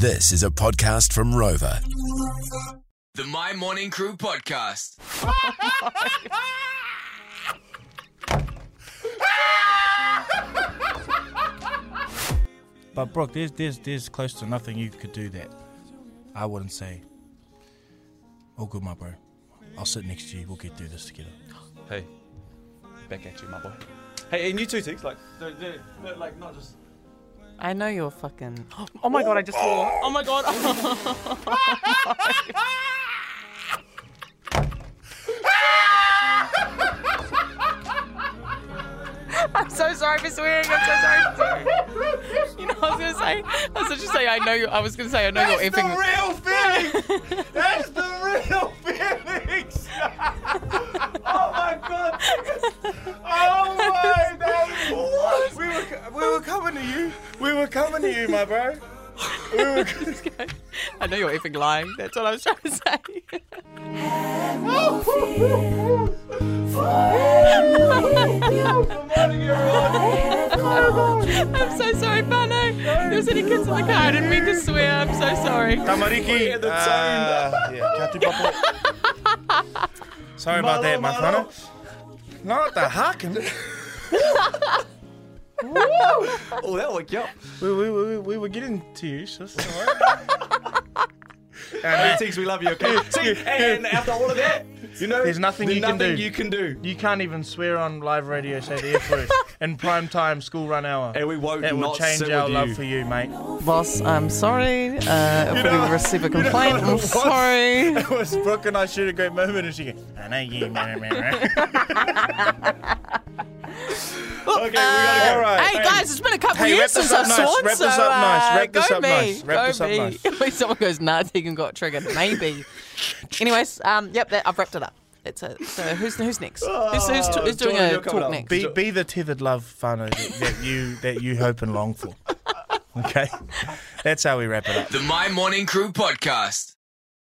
This is a podcast from Rova. The Mai Morning Crew podcast. But Brooke, there's there's there's close to nothing you could do that I wouldn't say. Oh, good, my bro. I'll sit next to you. We'll get through this together. Hey, back at you, my boy. Hey, and you too, Tiggs. Like, like, not just. I know you're fucking. Oh my god! I just swore. Oh my god! I'm so sorry for swearing. I'm so sorry for swearing. You know, I was gonna say. I was just say. I know you. I was gonna say. I know you're effing. real feeling. That's the real were, we were coming to you. We were coming to you, my bro. We were. I know you're effing lying. That's what I was trying to say. I'm so sorry, Pano. There's any kids in the car. I didn't mean to swear. I'm so sorry. Tamariki. uh, yeah, kia te papo. Sorry about that, my Malo, whānau. Not the harken. Oh, that woke you up. We, we, we, we were getting to you, so it's alright. Hey, we love you, okay? See, and after all of that, you know, There's nothing there's you can do. you can do. You can't even swear on live radio, say the F word, in prime time, school run hour. And we won't That will change sit our with love you. for you, mate. Boss, I'm sorry. Uh, if know- we receive a you know complaint, I'm was? sorry. It was Brooke and I shoot a great moment, and she goes, I know you. meh, meh, meh." Okay, we gotta couple Hey, years wrap this since up I've nice, sworn, wrap so this up nice, uh, wrap this go up me, nice, wrap go this up me. nice. When someone goes, nah, Tegan got triggered, maybe. Anyways, um, yep, that, I've wrapped it up. That's it. So who's who's next? Who's, who's, t- who's doing Jordan, a talk up. next? Be, be the tethered love, whānau, that, that you that you hope and long for. Okay, that's how we wrap it up. The Mai Morning Crew podcast.